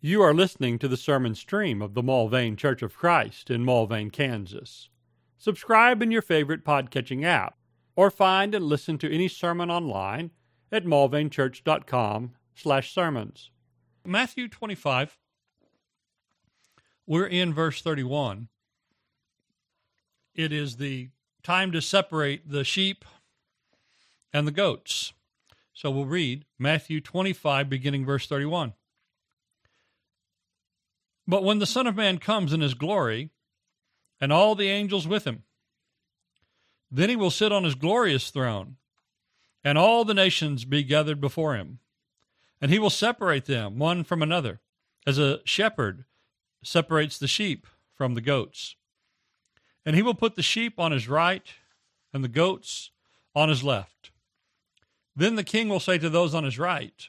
You are listening to the sermon stream of the Mulvane Church of Christ in Mulvane, Kansas. Subscribe in your favorite podcatching app, or find and listen to any sermon online at mulvanechurch.com slash sermons. Matthew 25, we're in verse 31. It is the time to separate the sheep and the goats. So we'll read Matthew 25, beginning verse 31. But when the Son of Man comes in his glory, and all the angels with him, then he will sit on his glorious throne, and all the nations be gathered before him. And he will separate them one from another, as a shepherd separates the sheep from the goats. And he will put the sheep on his right, and the goats on his left. Then the king will say to those on his right,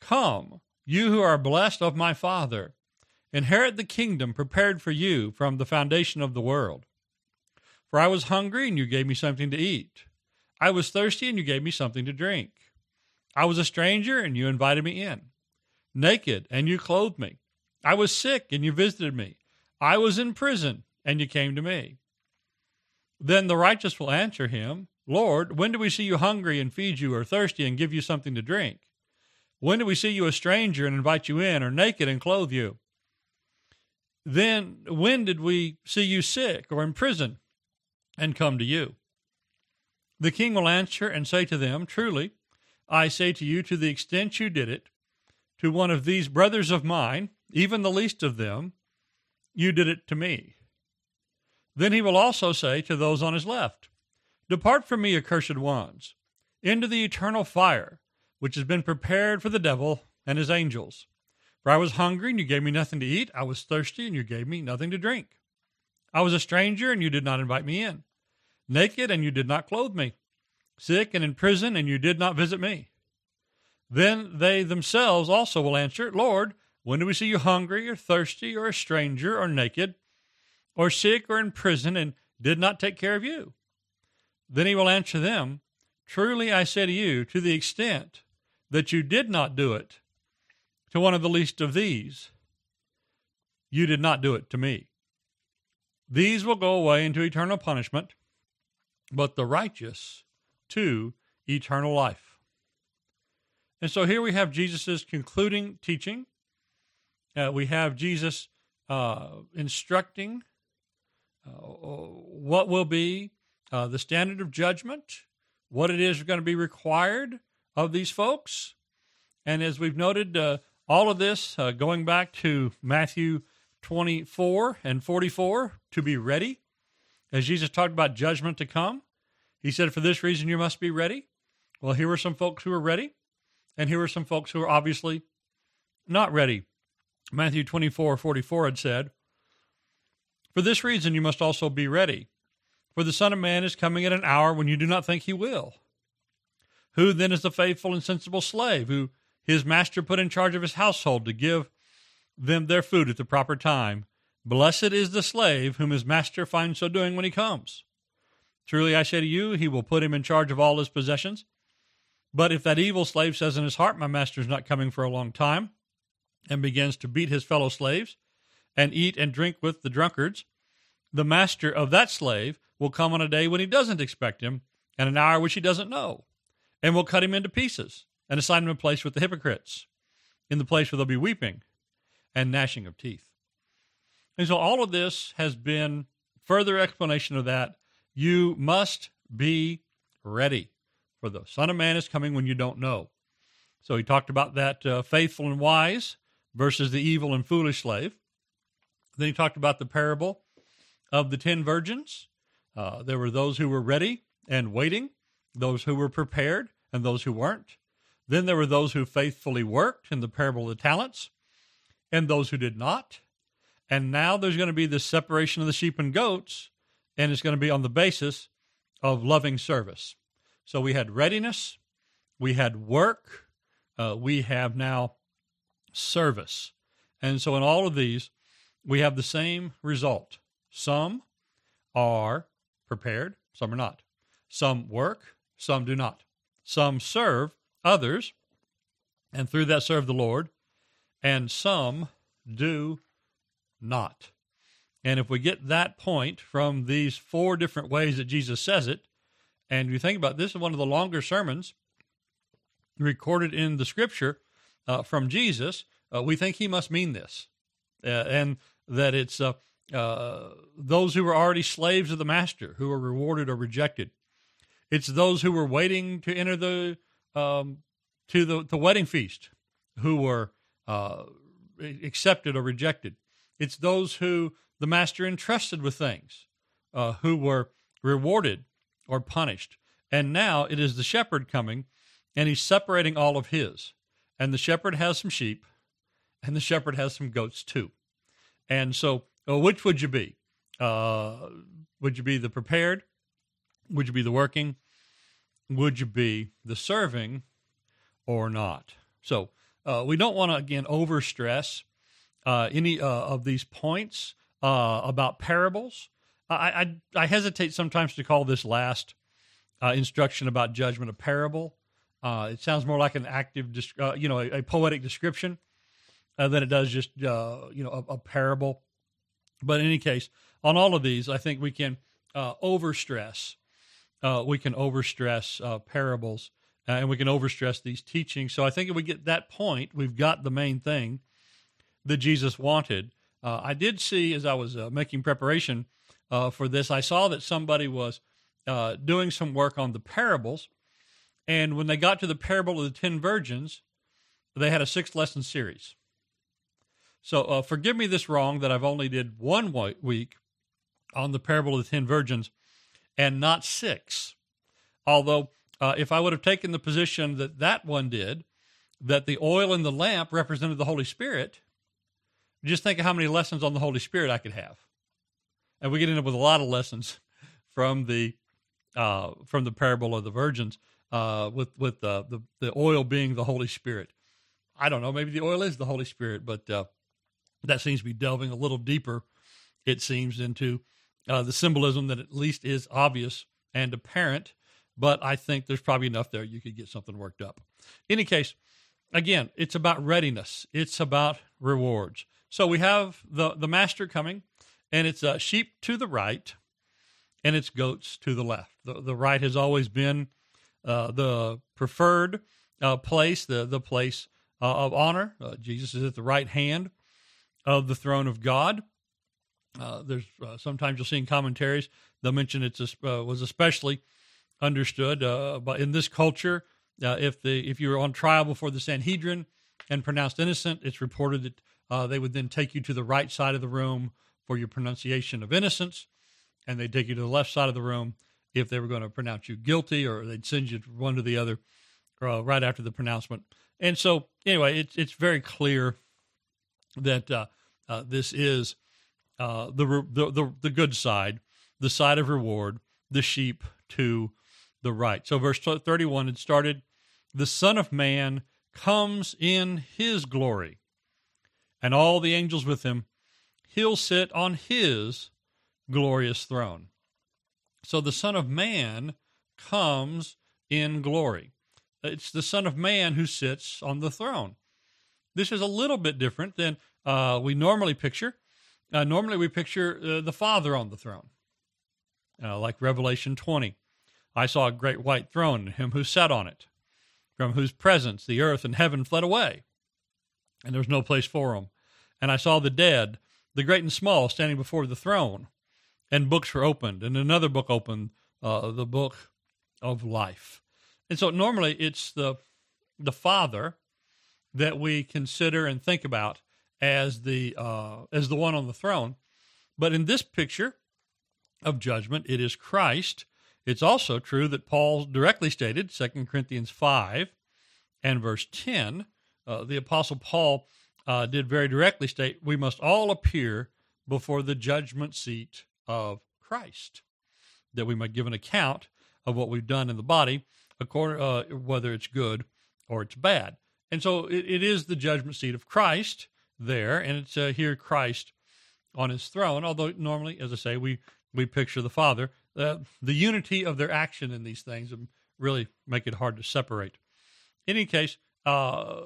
Come, you who are blessed of my Father, inherit the kingdom prepared for you from the foundation of the world. For I was hungry, and you gave me something to eat. I was thirsty, and you gave me something to drink. I was a stranger, and you invited me in. Naked, and you clothed me. I was sick, and you visited me. I was in prison, and you came to me. Then the righteous will answer him, Lord, when do we see you hungry and feed you, or thirsty and give you something to drink? When do we see you a stranger and invite you in, or naked and clothe you? Then when did we see you sick or in prison and come to you? The king will answer and say to them, Truly, I say to you, to the extent you did it, to one of these brothers of mine, even the least of them, you did it to me. Then he will also say to those on his left, Depart from me, accursed ones, into the eternal fire, which has been prepared for the devil and his angels. For I was hungry, and you gave me nothing to eat. I was thirsty, and you gave me nothing to drink. I was a stranger, and you did not invite me in. Naked, and you did not clothe me. Sick and in prison, and you did not visit me. Then they themselves also will answer, Lord, when do we see you hungry, or thirsty, or a stranger, or naked, or sick, or in prison, and did not take care of you? Then he will answer them, Truly I say to you, to the extent that you did not do it to one of the least of these, you did not do it to me. These will go away into eternal punishment, but the righteous to eternal life. And so here we have Jesus' concluding teaching. Uh, we have Jesus uh, instructing uh, what will be uh, the standard of judgment, what it is going to be required of these folks. And as we've noted, uh, all of this uh, going back to Matthew 24 and 44 to be ready. As Jesus talked about judgment to come, he said, For this reason, you must be ready. Well, here are some folks who are ready, and here are some folks who are obviously not ready. Matthew 24 44 had said, For this reason, you must also be ready for the Son of Man is coming at an hour when you do not think he will. Who then is the faithful and sensible slave who his master put in charge of his household to give them their food at the proper time? Blessed is the slave whom his master finds so doing when he comes. Truly I say to you, he will put him in charge of all his possessions. But if that evil slave says in his heart, My master is not coming for a long time, and begins to beat his fellow slaves, and eat and drink with the drunkards, the master of that slave will come on a day when he doesn't expect him, and an hour which he doesn't know, and will cut him into pieces and assign them a place with the hypocrites, in the place where they'll be weeping and gnashing of teeth. And so all of this has been further explanation of that. You must be ready, for the Son of Man is coming when you don't know. So he talked about that uh, faithful and wise versus the evil and foolish slave. Then he talked about the parable of the ten virgins. Uh, there were those who were ready and waiting, those who were prepared, and those who weren't. Then there were those who faithfully worked in the parable of the talents, and those who did not. And now there's going to be this separation of the sheep and goats, and it's going to be on the basis of loving service. So we had readiness, we had work, uh, we have now service. And so in all of these, we have the same result. Some are prepared, some are not. Some work, some do not. Some serve others, and through that serve the Lord, and some do not. And if we get that point from these four different ways that Jesus says it, and you think about it, this is one of the longer sermons recorded in the scripture uh, from Jesus, uh, we think he must mean this. Uh, and that it's uh, uh, those who were already slaves of the master who are rewarded or rejected. It's those who were waiting to enter the um, to the, the wedding feast who were uh, accepted or rejected. It's those who the master entrusted with things uh, who were rewarded or punished. And now it is the shepherd coming, and he's separating all of his. And the shepherd has some sheep, and the shepherd has some goats too. And so, uh, which would you be? Uh, would you be the prepared? Would you be the working? Would you be the serving or not? So, uh, we don't want to, again, overstress uh, any uh, of these points uh, about parables. I, I, I, hesitate sometimes to call this last instruction about judgment a parable. it sounds more like an active, you know, a, a poetic description uh, than it does just uh, you know a, a, parable. But in any case, on all of these, I think we can uh, overstress. Uh, we can overstress uh, parables, uh, and we can overstress these teachings. So I think if we get that point, we've got the main thing that Jesus wanted. I did see as I was making preparation for this, I saw that somebody was doing some work on the parables, and when they got to the parable of the ten virgins, they had a six lesson series. So uh, forgive me this wrong that I've only did one week on the parable of the ten virgins and not six. Although uh, if I would have taken the position that that one did, that the oil in the lamp represented the Holy Spirit, just think of how many lessons on the Holy Spirit I could have. And we get into with a lot of lessons from the uh, from the parable of the virgins, uh, with with the, the the oil being the Holy Spirit. I don't know, maybe the oil is the Holy Spirit, but uh, that seems to be delving a little deeper, it seems, into uh, the symbolism that at least is obvious and apparent. But I think there's probably enough there you could get something worked up. In any case, again, it's about readiness. It's about rewards. So we have the the master coming, and it's uh, sheep to the right, and it's goats to the left. The the right has always been uh, the preferred uh, place, the the place uh, of honor. Uh, Jesus is at the right hand of the throne of God. Uh, there's uh, sometimes you'll see in commentaries they'll mention it uh, was especially understood, uh, but in this culture, uh, if the if you were on trial before the Sanhedrin and pronounced innocent, it's reported that uh, they would then take you to the right side of the room for your pronunciation of innocence, and they'd take you to the left side of the room if they were going to pronounce you guilty, or they'd send you one to the other right after the pronouncement. And so, anyway, it's it's very clear that this is uh, the, the, the the good side, the side of reward, the sheep to the right. So, verse thirty-one, it started, "The Son of Man comes in His glory, and all the angels with Him. He'll sit on His glorious throne." So, the Son of Man comes in glory. It's the Son of Man who sits on the throne. This is a little bit different than uh, we normally picture. Uh, normally, we picture uh, the Father on the throne, uh, like Revelation 20. I saw a great white throne, and him who sat on it, from whose presence the earth and heaven fled away, and there was no place for them. And I saw the dead, the great and small, standing before the throne, and books were opened, and another book opened, uh, the book of life. And so normally it's the the Father that we consider and think about as the uh, as the one on the throne. But in this picture of judgment, it is Christ. It's also true that Paul directly stated, 2 Corinthians 5 and verse 10, uh, the Apostle Paul uh, did very directly state, we must all appear before the judgment seat of Christ, that we might give an account of what we've done in the body, according, uh, whether it's good or it's bad. And so it, it is the judgment seat of Christ there, and it's uh, here Christ on his throne. Although normally, as I say, we we picture the Father. Uh, the unity of their action in these things really make it hard to separate. In any case, uh,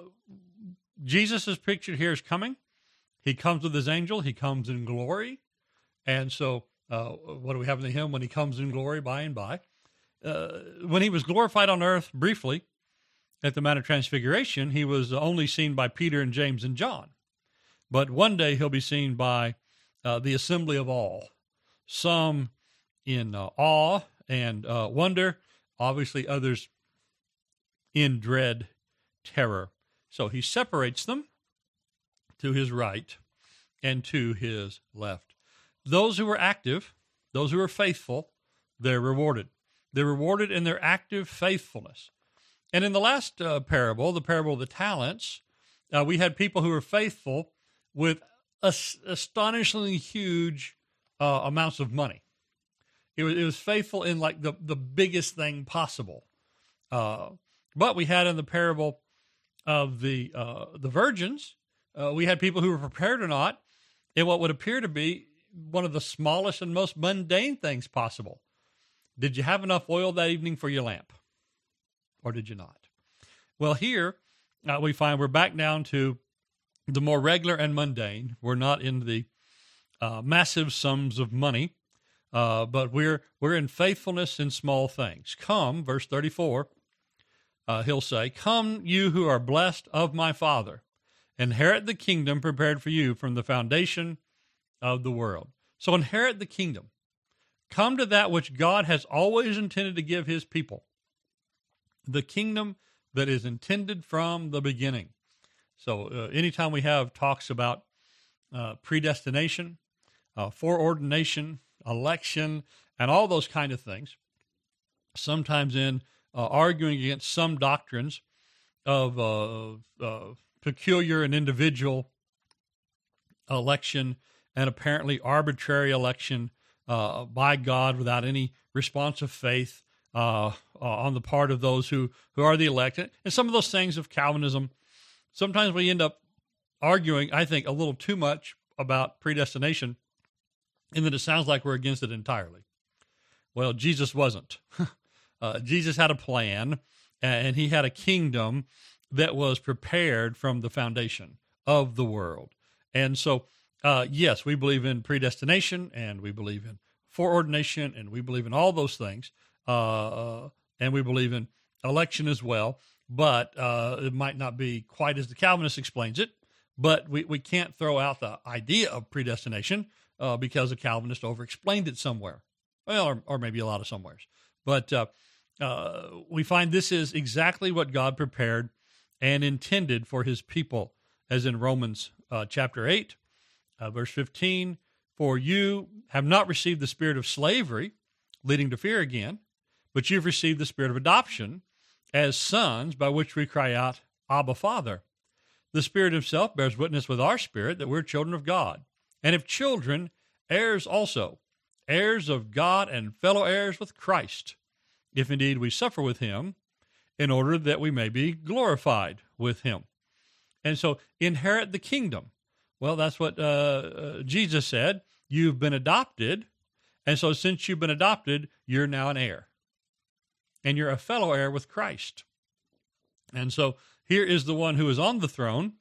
Jesus is pictured here as coming. He comes with his angel. He comes in glory. And so, uh, what do we have in the hymn? When he comes in glory by and by. Uh, when he was glorified on earth briefly at the Mount of Transfiguration, he was only seen by Peter and James and John. But one day he'll be seen by uh, the assembly of all, some in uh, awe and uh, wonder, obviously, others in dread terror. So he separates them to his right and to his left. Those who are active, those who are faithful, they're rewarded. They're rewarded in their active faithfulness. And in the last uh, parable, the parable of the talents, uh, we had people who were faithful with astonishingly huge uh, amounts of money. It was, it was faithful in like the, the biggest thing possible. Uh, but we had in the parable of the uh, the virgins, uh, we had people who were prepared or not in what would appear to be one of the smallest and most mundane things possible. Did you have enough oil that evening for your lamp, or did you not? Well, here uh, we find we're back down to the more regular and mundane. We're not in the uh, massive sums of money, uh, but we're we're in faithfulness in small things. Come, verse thirty four uh, he'll say, Come, you who are blessed of my Father, inherit the kingdom prepared for you from the foundation of the world. So inherit the kingdom. Come to that which God has always intended to give his people the kingdom that is intended from the beginning. So, uh, anytime we have talks about uh, predestination, uh, foreordination, election, and all those kind of things, sometimes in uh, arguing against some doctrines of uh, uh, peculiar and individual election and apparently arbitrary election by God without any response of faith on the part of those who, who are the elected. And some of those things of Calvinism, sometimes we end up arguing, I think, a little too much about predestination and that it sounds like we're against it entirely. Well, Jesus wasn't. Uh, Jesus had a plan and he had a kingdom that was prepared from the foundation of the world. And so, uh, yes, we believe in predestination and we believe in foreordination and we believe in all those things. Uh, and we believe in election as well, but uh, it might not be quite as the Calvinist explains it. But we, we can't throw out the idea of predestination uh, because the Calvinist over explained it somewhere. Well, or, or maybe a lot of somewheres. But uh, uh, we find this is exactly what God prepared and intended for his people, as in Romans uh, chapter 8, uh, verse 15. For you have not received the spirit of slavery, leading to fear again, but you've received the spirit of adoption as sons, by which we cry out, Abba, Father. The Spirit Himself bears witness with our spirit that we're children of God. And if children, heirs also, heirs of God and fellow heirs with Christ if indeed we suffer with him, in order that we may be glorified with him. And so, inherit the kingdom. Well, that's what uh, uh, Jesus said. You've been adopted. And so, since you've been adopted, you're now an heir. And you're a fellow heir with Christ. And so, here is the one who is on the throne,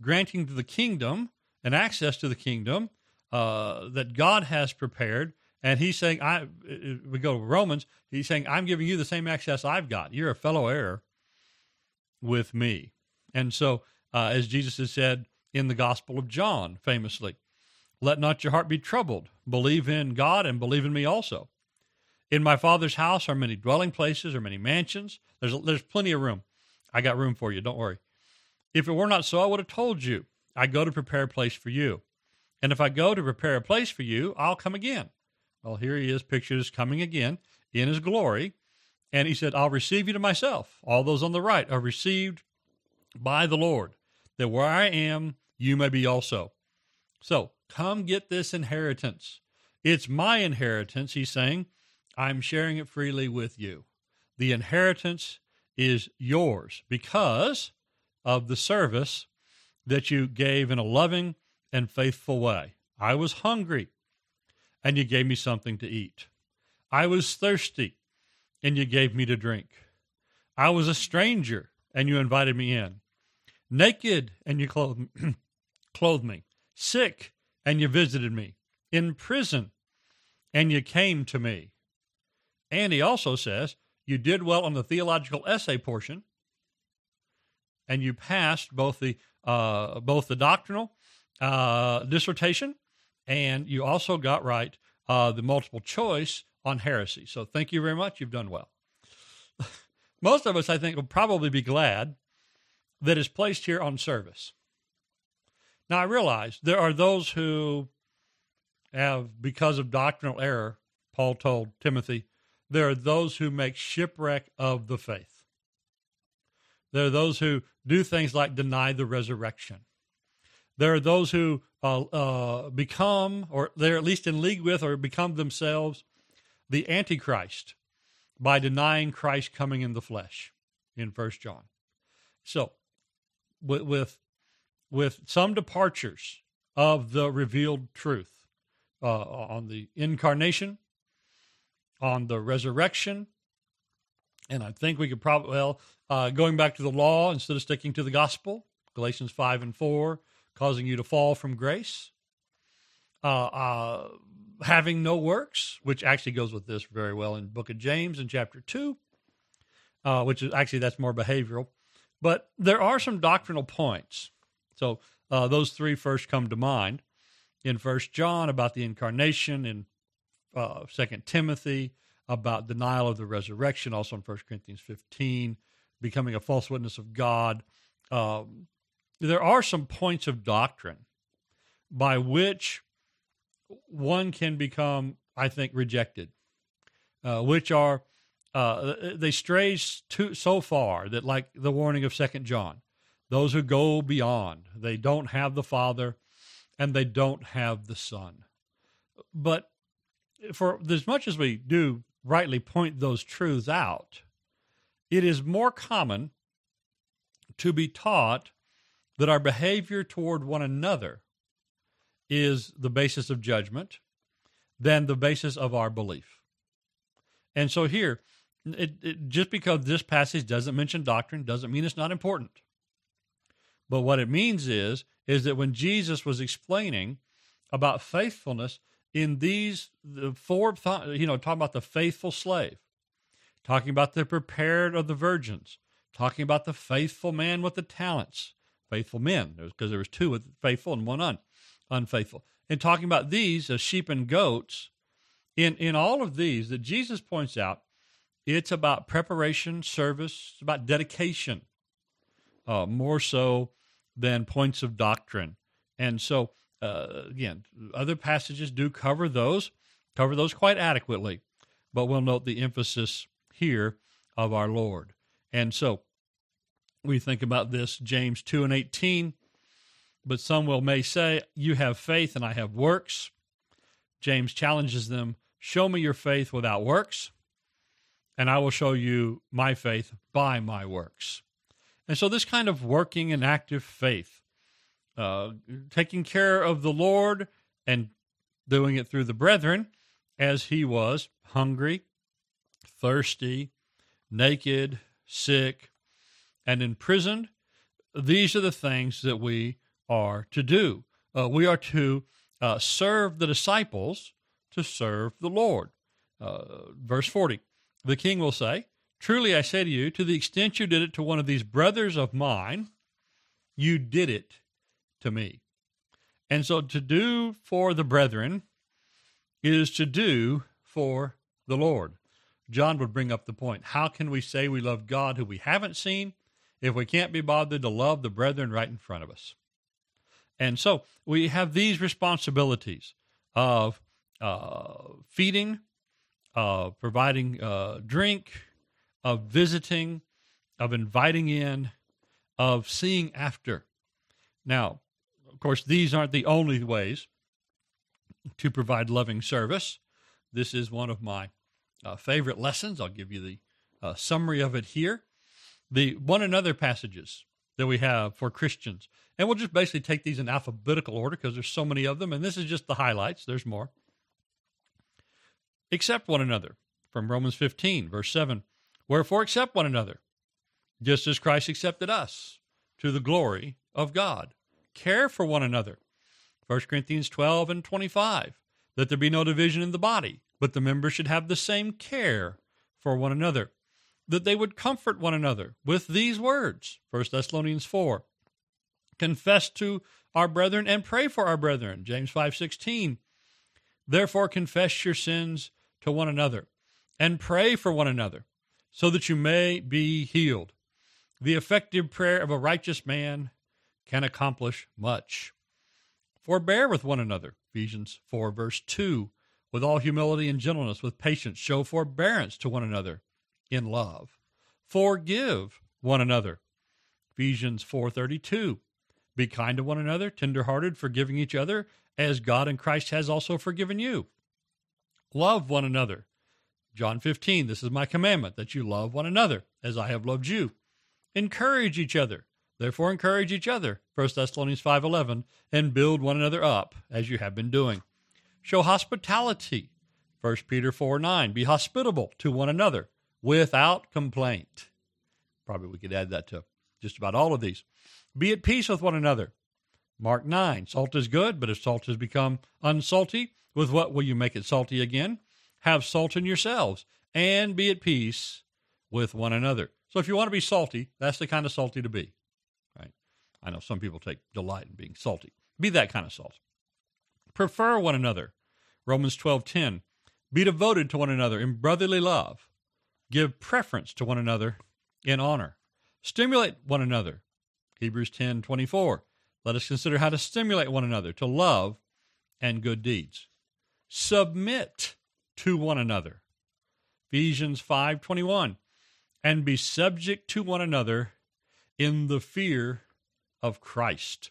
granting the kingdom and access to the kingdom uh, that God has prepared and he's saying, I we go to Romans, he's saying, I'm giving you the same access I've got. You're a fellow heir with me. And so, uh, as Jesus has said in the Gospel of John, famously, let not your heart be troubled. Believe in God and believe in me also. In my Father's house are many dwelling places or many mansions. There's, there's plenty of room. I got room for you. Don't worry. If it were not so, I would have told you. I go to prepare a place for you. And if I go to prepare a place for you, I'll come again well, here he is pictured as coming again in his glory. And he said, I'll receive you to myself. All those on the right are received by the Lord, that where I am, you may be also. So come get this inheritance. It's my inheritance, he's saying. I'm sharing it freely with you. The inheritance is yours because of the service that you gave in a loving and faithful way. I was hungry and you gave me something to eat. I was thirsty, and you gave me to drink. I was a stranger, and you invited me in. naked, and you clothed, clothed me, sick, and you visited me, in prison, and you came to me. And he also says, You did well on the theological essay portion, and you passed both the uh, both the doctrinal uh, dissertation, and you also got right uh, the multiple choice on heresy. So thank you very much. You've done well. Most of us, I think, will probably be glad that is placed here on service. Now, I realize there are those who have, because of doctrinal error, Paul told Timothy, there are those who make shipwreck of the faith. There are those who do things like deny the resurrection. There are those who uh, uh, become, or they're at least in league with, or become themselves the Antichrist by denying Christ coming in the flesh in First John. So, with, with with some departures of the revealed truth uh, on the incarnation, on the resurrection, and I think we could probably well uh, going back to the law instead of sticking to the gospel, Galatians five and four, causing you to fall from grace. Uh, uh having no works, which actually goes with this very well in Book of James in chapter two, uh, which is actually that's more behavioral. But there are some doctrinal points. So uh, those three first come to mind in First John about the incarnation, in uh, Second Timothy about denial of the resurrection, also in First Corinthians fifteen, becoming a false witness of God. Um, there are some points of doctrine by which one can become, I think, rejected, uh, which are uh, they stray too, so far that, like the warning of Second John, those who go beyond, they don't have the Father and they don't have the Son. But for as much as we do rightly point those truths out, it is more common to be taught that our behavior toward one another is the basis of judgment than the basis of our belief. And so here, it, it, just because this passage doesn't mention doctrine doesn't mean it's not important. But what it means is is that when Jesus was explaining about faithfulness in these the four you know talking about the faithful slave, talking about the prepared of the virgins, talking about the faithful man with the talents, faithful men because there was two with faithful and one un, unfaithful, and talking about these as sheep and goats. In in all of these that Jesus points out, it's about preparation, service, it's about dedication, uh, more so than points of doctrine. And so, uh, again, other passages do cover those, cover those quite adequately, but we'll note the emphasis here of our Lord. And so, we think about this, James 2 and 18. But some will may say, You have faith and I have works. James challenges them, Show me your faith without works, and I will show you my faith by my works. And so, this kind of working and active faith, uh, taking care of the Lord and doing it through the brethren, as he was hungry, thirsty, naked, sick, and imprisoned, these are the things that we are to do. Uh, we are to uh, serve the disciples to serve the Lord. Uh, verse 40 The king will say, Truly I say to you, to the extent you did it to one of these brothers of mine, you did it to me. And so to do for the brethren is to do for the Lord. John would bring up the point how can we say we love God who we haven't seen if we can't be bothered to love the brethren right in front of us? And so we have these responsibilities of uh, feeding, uh, providing uh, drink, of visiting, of inviting in, of seeing after. Now, of course, these aren't the only ways to provide loving service. This is one of my uh, favorite lessons. I'll give you the uh, summary of it here. The one another passages that we have for Christians. And we'll just basically take these in alphabetical order because there's so many of them. And this is just the highlights, there's more. Accept one another from Romans 15, verse 7. Wherefore, accept one another, just as Christ accepted us, to the glory of God. Care for one another. 1 Corinthians 12 and 25, that there be no division in the body, but the members should have the same care for one another, that they would comfort one another with these words. 1 Thessalonians 4. Confess to our brethren and pray for our brethren. James 5:16. Therefore confess your sins to one another and pray for one another so that you may be healed. The effective prayer of a righteous man can accomplish much. Forbear with one another. Ephesians 4 verse 2. With all humility and gentleness, with patience, show forbearance to one another in love. Forgive one another. Ephesians 4:32. Be kind to one another, tenderhearted, forgiving each other, as God in Christ has also forgiven you. Love one another. John 15, this is my commandment, that you love one another, as I have loved you. Encourage each other. Therefore encourage each other. 1 Thessalonians 5:11, and build one another up, as you have been doing. Show hospitality. 1 Peter 4 9. Be hospitable to one another without complaint. Probably we could add that to just about all of these. Be at peace with one another. Mark 9. Salt is good, but if salt has become unsalty, with what will you make it salty again? Have salt in yourselves and be at peace with one another. So if you want to be salty, that's the kind of salty to be. I know some people take delight in being salty. Be that kind of salt. Prefer one another. Romans 12:10. Be devoted to one another in brotherly love. Give preference to one another in honor. Stimulate one another. Hebrews 10:24. Let us consider how to stimulate one another to love and good deeds. Submit to one another. Ephesians 5:21. And be subject to one another in the fear of Christ.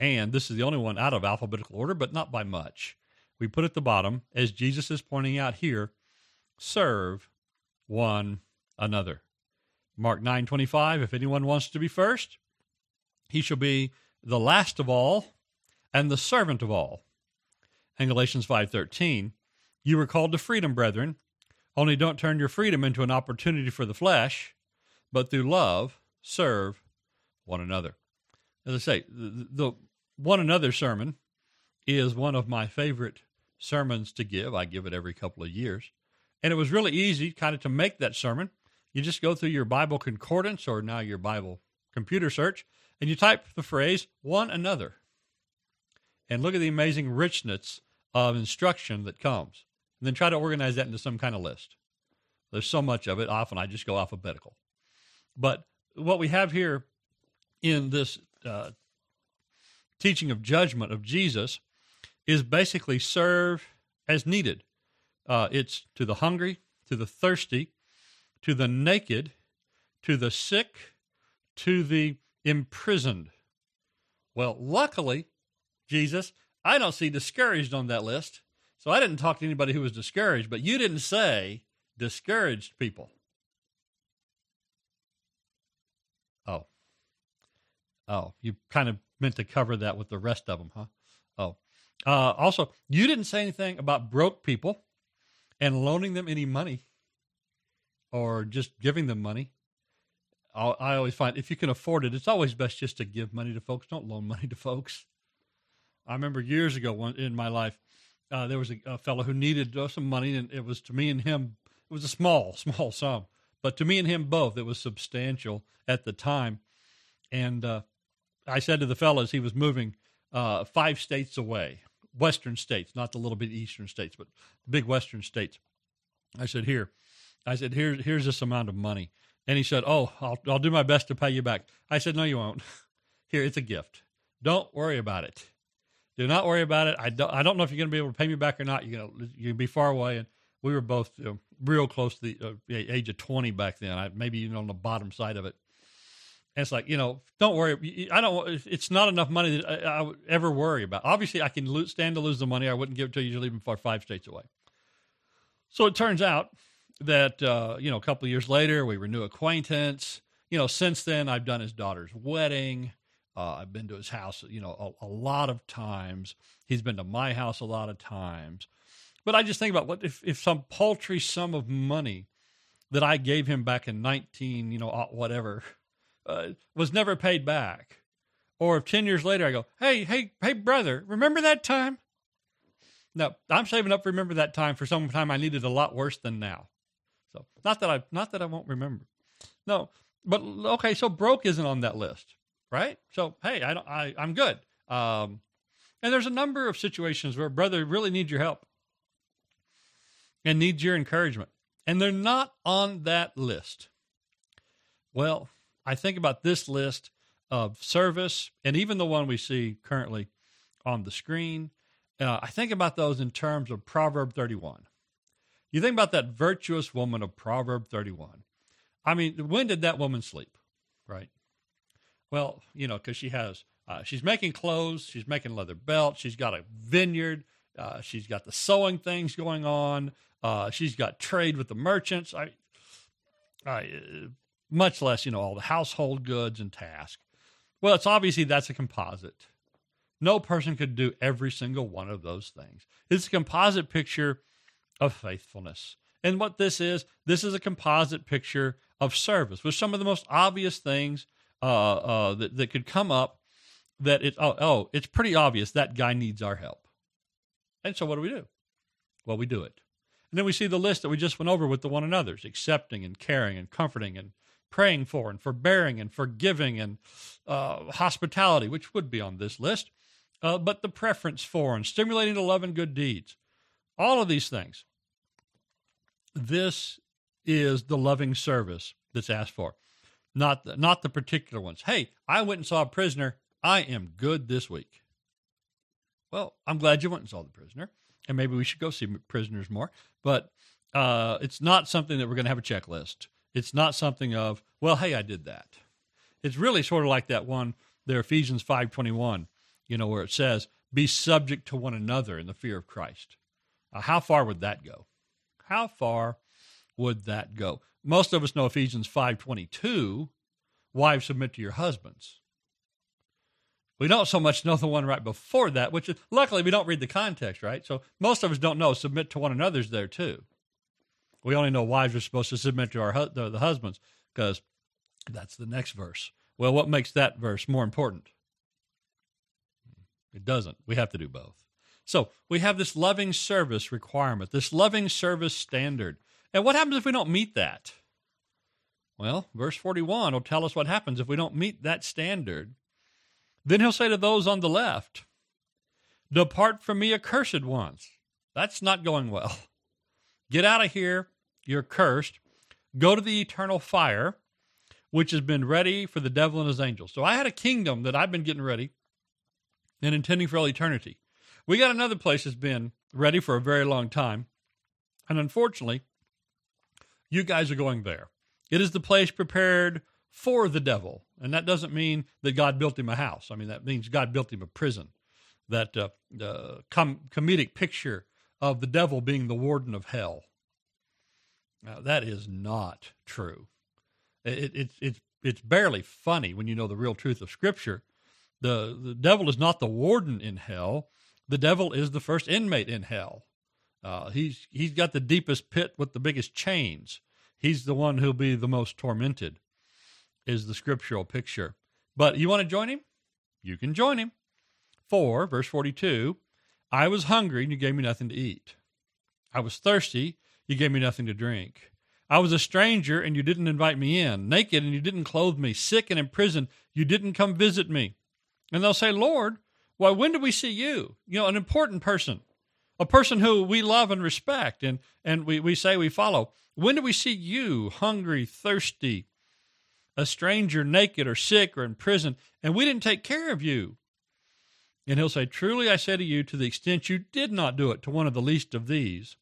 And this is the only one out of alphabetical order, but not by much. We put at the bottom, as Jesus is pointing out here, serve one another. Mark 9:25 if anyone wants to be first he shall be the last of all and the servant of all. And Galatians 5:13 you were called to freedom brethren only don't turn your freedom into an opportunity for the flesh but through love serve one another. As I say the, the one another sermon is one of my favorite sermons to give. I give it every couple of years. And it was really easy kind of to make that sermon. You just go through your Bible concordance or now your Bible computer search and you type the phrase one another. And look at the amazing richness of instruction that comes. And then try to organize that into some kind of list. There's so much of it. Often I just go alphabetical. But what we have here in this uh, teaching of judgment of Jesus is basically serve as needed. Uh, it's to the hungry, to the thirsty, to the naked, to the sick, to the imprisoned. Well, luckily, Jesus, I don't see discouraged on that list. So I didn't talk to anybody who was discouraged, but you didn't say discouraged people. Oh. Oh, you kind of meant to cover that with the rest of them, huh? Oh. Uh, also, you didn't say anything about broke people and loaning them any money or just giving them money. I always find if you can afford it, it's always best just to give money to folks. Don't loan money to folks. I remember years ago in my life, uh, there was a, a, fellow who needed uh, some money, and it was to me and him. It was a small, small sum, but to me and him both, it was substantial at the time. And uh, I said to the fellows, he was moving uh, five states away, western states, not the little bit eastern states, but the big western states. I said, "Here," I said, "Here, here's this amount of money." And he said, Oh, I'll, I'll do my best to pay you back. I said, No, you won't. Here, it's a gift. Don't worry about it. Do not worry about it. I don't, I don't know if you're going to be able to pay me back or not. You're going to you're be far away. And we were both you know, real close to the uh, age of 20 back then, I, maybe even on the bottom side of it. And it's like, you know, don't worry. I don't, it's not enough money that I, I would ever worry about. Obviously, I can lose, stand to lose the money. I wouldn't give it to you usually even for five states away. So it turns out that uh, you know a couple of years later we renew acquaintance. You know, since then I've done his daughter's wedding. Uh, I've been to his house, you know, a, a, lot of times. He's been to my house a lot of times. But I just think about what if, if some paltry sum of money that I gave him back in 19, you know, uh, whatever, uh, was never paid back. Or if 10 years later I go, hey, hey, hey, brother, remember that time? No, I'm saving up remember that time for some time I needed a lot worse than now. So not that I not that I won't remember. No, but okay, so broke isn't on that list, right? So hey, I don't I I'm good. Um, and there's a number of situations where brother really needs your help and needs your encouragement, and they're not on that list. Well, I think about this list of service and even the one we see currently on the screen. Uh, I think about those in terms of Proverb 31. You think about that virtuous woman of Proverb 31. I mean, when did that woman sleep? Right. Well, you know, because she has, uh, she's making clothes, she's making leather belts, she's got a vineyard, uh, she's got the sewing things going on, uh, she's got trade with the merchants. I, I, much less, you know, all the household goods and tasks. Well, it's obviously that's a composite. No person could do every single one of those things. It's a composite picture of faithfulness. And what this is, this is a composite picture of service with some of the most obvious things uh, uh, that, that could come up that it, oh, oh, it's pretty obvious that guy needs our help. And so what do we do? Well, we do it. And then we see the list that we just went over with the one another's, accepting and caring and comforting and praying for and forbearing and forgiving and uh, hospitality, which would be on this list, uh, but the preference for and stimulating to love and good deeds. All of these things. This is the loving service that's asked for, not the, not the particular ones. Hey, I went and saw a prisoner. I am good this week. Well, I'm glad you went and saw the prisoner, and maybe we should go see prisoners more. But uh, it's not something that we're going to have a checklist. It's not something of, well, hey, I did that. It's really sort of like that one there, Ephesians 5.21, you know, where it says, be subject to one another in the fear of Christ. Uh, how far would that go? How far would that go? Most of us know Ephesians 5.22, wives submit to your husbands. We don't so much know the one right before that, which is luckily we don't read the context, right? So most of us don't know submit to one another's there too. We only know wives are supposed to submit to our the, the husbands because that's the next verse. Well, what makes that verse more important? It doesn't. We have to do both. So we have this loving service requirement, this loving service standard. And what happens if we don't meet that? Well, verse 41 will tell us what happens if we don't meet that standard. Then he'll say to those on the left, Depart from me, accursed ones. That's not going well. Get out of here. You're cursed. Go to the eternal fire, which has been ready for the devil and his angels. So I had a kingdom that I've been getting ready and intending for all eternity. We got another place that's been ready for a very long time. And unfortunately, you guys are going there. It is the place prepared for the devil. And that doesn't mean that God built him a house. I mean, that means God built him a prison. That uh, uh, com- comedic picture of the devil being the warden of hell. Now, that is not true. It, it, it's, it's barely funny when you know the real truth of Scripture. The, the devil is not the warden in hell, the devil is the first inmate in hell. Uh, he's, he's got the deepest pit with the biggest chains. He's the one who'll be the most tormented, is the scriptural picture. But you want to join him? You can join him. 4, verse 42 I was hungry, and you gave me nothing to eat. I was thirsty, you gave me nothing to drink. I was a stranger, and you didn't invite me in. Naked, and you didn't clothe me. Sick and in prison, you didn't come visit me. And they'll say, Lord, why, when did we see you? You know, an important person, a person who we love and respect, and, and we, we say we follow. When do we see you hungry, thirsty, a stranger, naked, or sick, or in prison, and we didn't take care of you? And he'll say, Truly I say to you, to the extent you did not do it to one of the least of these,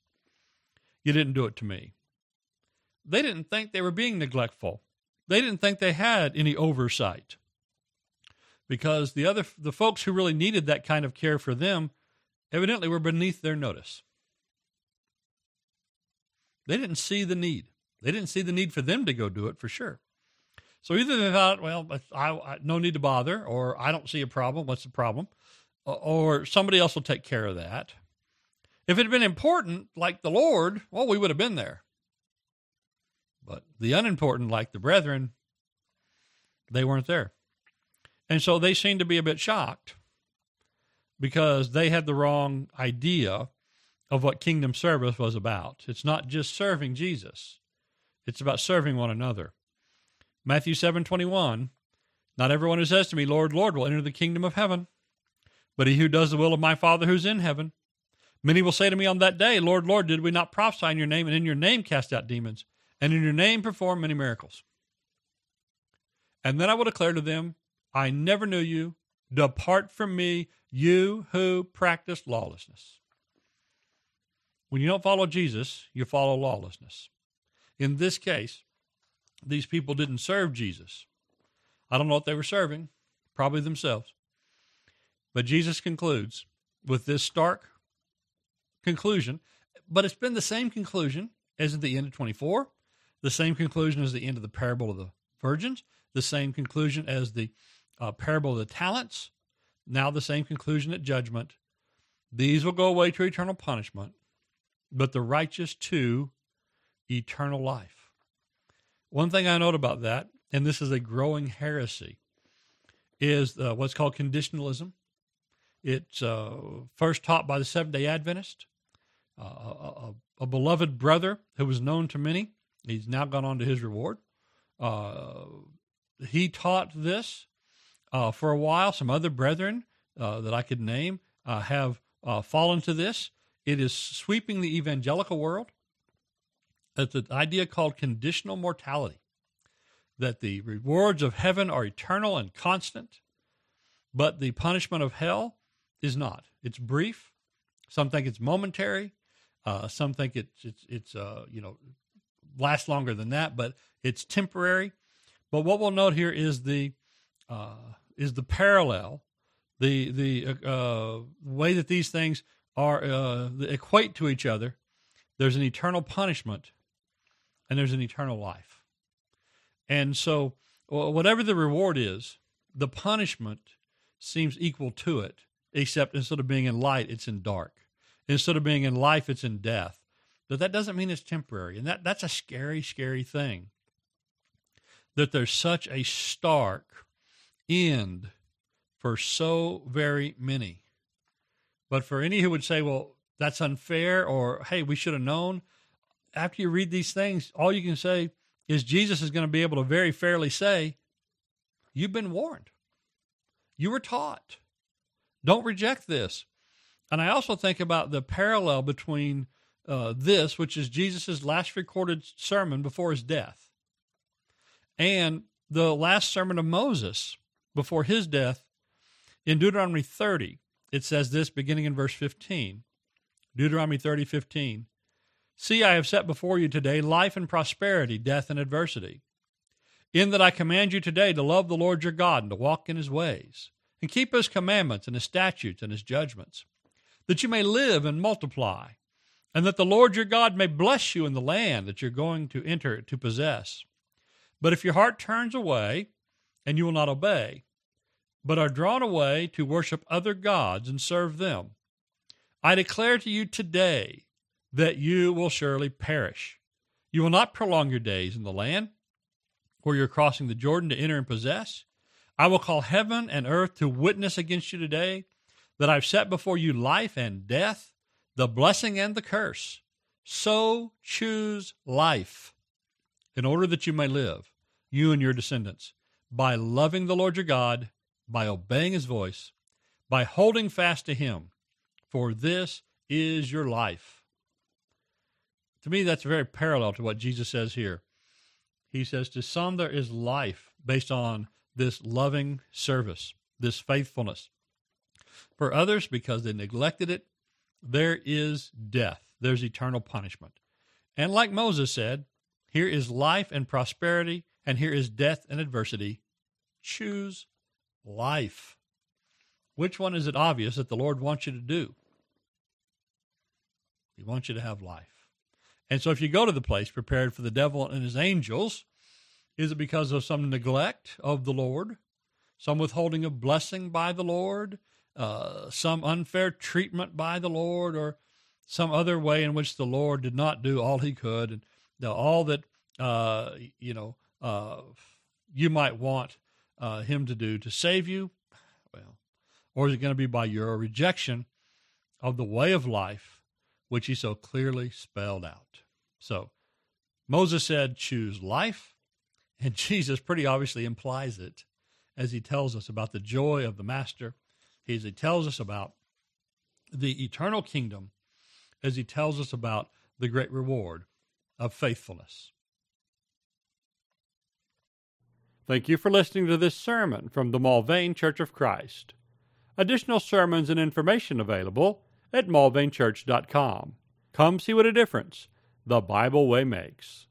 you didn't do it to me. They didn't think they were being neglectful. They didn't think they had any oversight. Because the other the folks who really needed that kind of care for them evidently were beneath their notice. They didn't see the need. They didn't see the need for them to go do it for sure. So either they thought, well, I, I, no need to bother, or I don't see a problem. What's the problem? Uh, or somebody else will take care of that. If it had been important, like the Lord, well, we would have been there. But the unimportant, like the brethren, They weren't there. And so they seemed to be a bit shocked because they had the wrong idea of what kingdom service was about. It's not just serving Jesus. It's about serving one another. Matthew 7:21 Not everyone who says to me, Lord, Lord, will enter the kingdom of heaven, but he who does the will of my Father who's in heaven. Many will say to me on that day, Lord, Lord, did we not prophesy in your name and in your name cast out demons and in your name perform many miracles? And then I will declare to them, I never knew you. Depart from me, you who practice lawlessness. When you don't follow Jesus, you follow lawlessness. In this case, these people didn't serve Jesus. I don't know what they were serving, probably themselves. But Jesus concludes with this stark conclusion, but it's been the same conclusion as at the end of 24, the same conclusion as the end of the parable of the virgins, the same conclusion as the uh, parable of the talents, now the same conclusion at judgment. These will go away to eternal punishment, but the righteous to eternal life. One thing I note about that, and this is a growing heresy, is uh, what's called conditionalism. It's uh, first taught by the Seventh day Adventist, uh, a, a, beloved brother who was known to many. He's now gone on to his reward. Uh, he taught this uh, for a while. Some other brethren uh, that I could name have fallen to this. It is sweeping the evangelical world. It's an idea called conditional immortality, that the rewards of heaven are eternal and constant, but the punishment of hell is not. It's brief. Some think it's momentary. Uh, some think it's it's it's uh, you know lasts longer than that, but it's temporary. But what we'll note here is the uh, is the parallel, the the uh, way that these things are uh, equate to each other. There's an eternal punishment, and there's an eternal life. And so, whatever the reward is, the punishment seems equal to it, except instead of being in light, it's in dark. Instead of being in life, it's in death. But that doesn't mean it's temporary. And that, that's a scary, scary thing. That there's such a stark end for so very many. But for any who would say, well, that's unfair, or hey, we should have known, after you read these things, all you can say is Jesus is going to be able to very fairly say, You've been warned. You were taught. Don't reject this. And I also think about the parallel between uh, this, which is Jesus' last recorded sermon before his death, and the last sermon of Moses before his death. In Deuteronomy 30, it says this beginning in verse 15. Deuteronomy 30, 15. See, I have set before you today life and prosperity, death and adversity. In that I command you today to love the Lord your God and to walk in his ways, and keep his commandments and his statutes and his judgments that you may live and multiply, and that the Lord your God may bless you in the land that you're going to enter to possess. But if your heart turns away, and you will not obey, but are drawn away to worship other gods and serve them, I declare to you today that you will surely perish. You will not prolong your days in the land where you're crossing the Jordan to enter and possess. I will call heaven and earth to witness against you today that I've set before you life and death, the blessing and the curse. So choose life in order that you may live, you and your descendants, by loving the Lord your God, by obeying his voice, by holding fast to him, for this is your life. To me, that's very parallel to what Jesus says here. He says, To some, there is life based on this loving service, this faithfulness. For others, because they neglected it, there is death. There's eternal punishment. And like Moses said, here is life and prosperity, and here is death and adversity. Choose life. Which one is it obvious that the Lord wants you to do? He wants you to have life. And so if you go to the place prepared for the devil and his angels, is it because of some neglect of the Lord, some withholding of blessing by the Lord, uh, some unfair treatment by the Lord or some other way in which the Lord did not do all he could and all that uh, you know uh, you might want uh, Him to do to save you? Well, or is it going to be by your rejection of the way of life which He so clearly spelled out? So Moses said, choose life, and Jesus pretty obviously implies it as He tells us about the joy of the Master, as He tells us about the eternal kingdom, as He tells us about the great reward of faithfulness. Thank you for listening to this sermon from the Mulvane Church of Christ. Additional sermons and information available at mulvanechurch.com. Come see what a difference the Bible way makes.